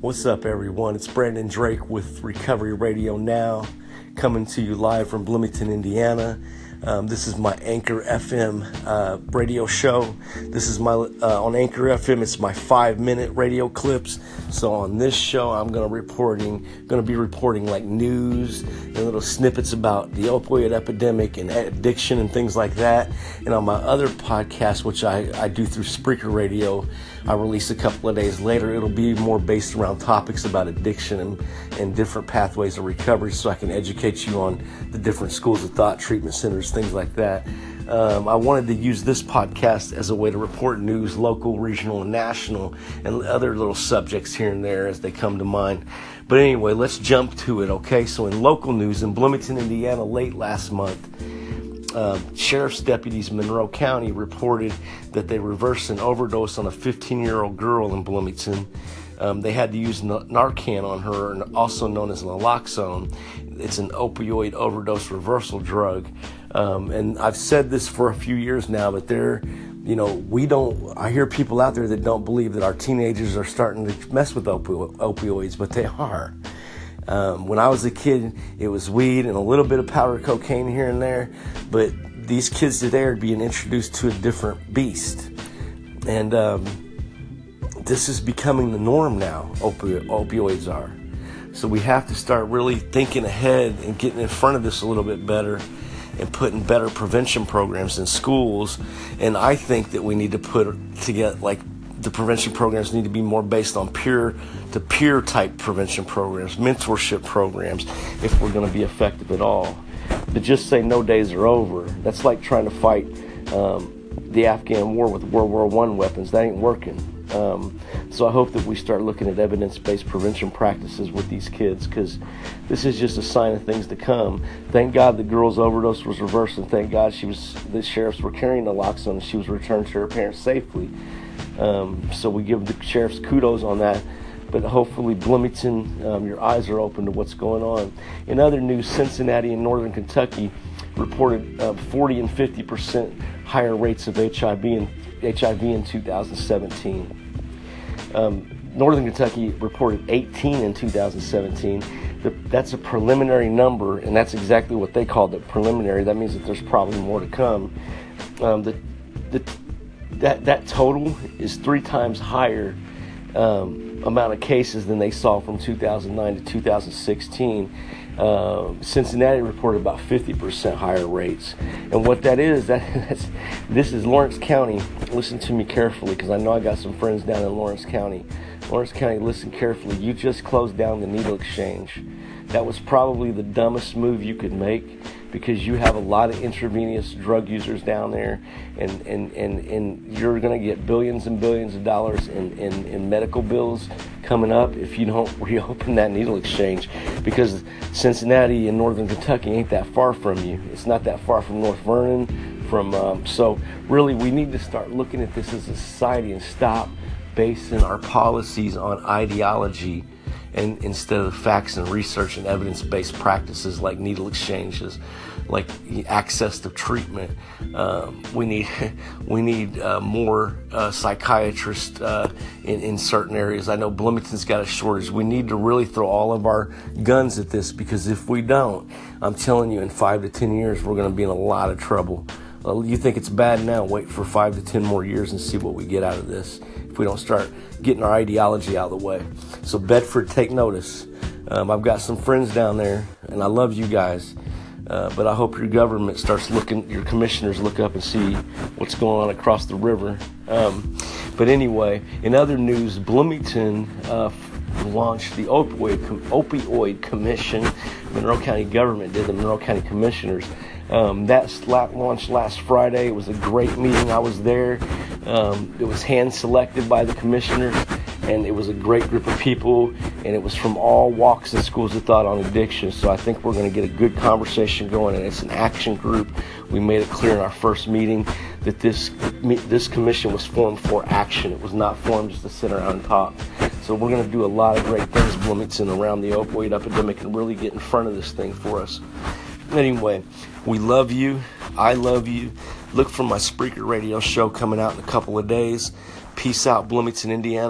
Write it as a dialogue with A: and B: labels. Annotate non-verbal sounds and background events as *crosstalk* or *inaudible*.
A: What's up, everyone? It's Brandon Drake with Recovery Radio Now, coming to you live from Bloomington, Indiana. Um, this is my Anchor FM uh, radio show. This is my uh, on Anchor FM. It's my five-minute radio clips. So on this show, I'm gonna reporting, gonna be reporting like news and little snippets about the opioid epidemic and addiction and things like that. And on my other podcast, which I, I do through Spreaker Radio, I release a couple of days later. It'll be more based around topics about addiction and, and different pathways of recovery, so I can educate you on the different schools of thought, treatment centers things like that. Um, I wanted to use this podcast as a way to report news, local, regional, and national, and other little subjects here and there as they come to mind. But anyway, let's jump to it, okay? So, in local news, in Bloomington, Indiana, late last month, um, sheriff's deputies in Monroe County reported that they reversed an overdose on a 15 year old girl in Bloomington. Um, they had to use Narcan on her, also known as naloxone. It's an opioid overdose reversal drug. Um, and I've said this for a few years now, but they're, you know, we don't, I hear people out there that don't believe that our teenagers are starting to mess with opi- opioids, but they are. Um, when I was a kid, it was weed and a little bit of powder cocaine here and there, but these kids today are being introduced to a different beast. And, um, this is becoming the norm now, opi- opioids are. So we have to start really thinking ahead and getting in front of this a little bit better and putting better prevention programs in schools. And I think that we need to put together, like, the prevention programs need to be more based on peer to peer type prevention programs, mentorship programs, if we're going to be effective at all. But just say no days are over, that's like trying to fight um, the Afghan war with World War One weapons. That ain't working. Um, so I hope that we start looking at evidence-based prevention practices with these kids because this is just a sign of things to come. Thank God the girl's overdose was reversed, and thank God she was the sheriffs were carrying naloxone and she was returned to her parents safely. Um, so we give the sheriffs kudos on that. But hopefully, Bloomington, um, your eyes are open to what's going on. In other news, Cincinnati and Northern Kentucky reported uh, 40 and 50 percent higher rates of HIV in HIV in 2017. Um, Northern Kentucky reported 18 in 2017. The, that's a preliminary number, and that's exactly what they called it preliminary. That means that there's probably more to come. Um, the, the, that, that total is three times higher um, amount of cases than they saw from 2009 to 2016. Uh, Cincinnati reported about 50% higher rates. And what that is, that, *laughs* that's, this is Lawrence County. Listen to me carefully because I know I got some friends down in Lawrence County. Lawrence County, listen carefully. You just closed down the needle exchange. That was probably the dumbest move you could make because you have a lot of intravenous drug users down there, and, and, and, and you're going to get billions and billions of dollars in, in, in medical bills coming up if you don't *laughs* reopen that needle exchange because Cincinnati and Northern Kentucky ain't that far from you. It's not that far from North Vernon. From um, so really, we need to start looking at this as a society and stop basing our policies on ideology and instead of facts and research and evidence-based practices like needle exchanges, like access to treatment, um, we need *laughs* we need uh, more uh, psychiatrists uh, in in certain areas. I know Bloomington's got a shortage. We need to really throw all of our guns at this because if we don't, I'm telling you, in five to ten years, we're going to be in a lot of trouble. You think it's bad now? Wait for five to ten more years and see what we get out of this if we don't start getting our ideology out of the way. So, Bedford, take notice. Um, I've got some friends down there, and I love you guys. Uh, but I hope your government starts looking, your commissioners look up and see what's going on across the river. Um, but anyway, in other news, Bloomington uh, launched the opioid, opioid Commission. Monroe County government did, the Monroe County commissioners. Um, that launched last Friday. It was a great meeting. I was there. Um, it was hand selected by the commissioners, and it was a great group of people, and it was from all walks and schools of thought on addiction. So I think we're going to get a good conversation going, and it's an action group. We made it clear in our first meeting that this this commission was formed for action. It was not formed just to sit around and talk. So we're going to do a lot of great things, Bloomington, around the opioid epidemic, and really get in front of this thing for us. Anyway, we love you. I love you. Look for my Spreaker radio show coming out in a couple of days. Peace out, Bloomington, Indiana.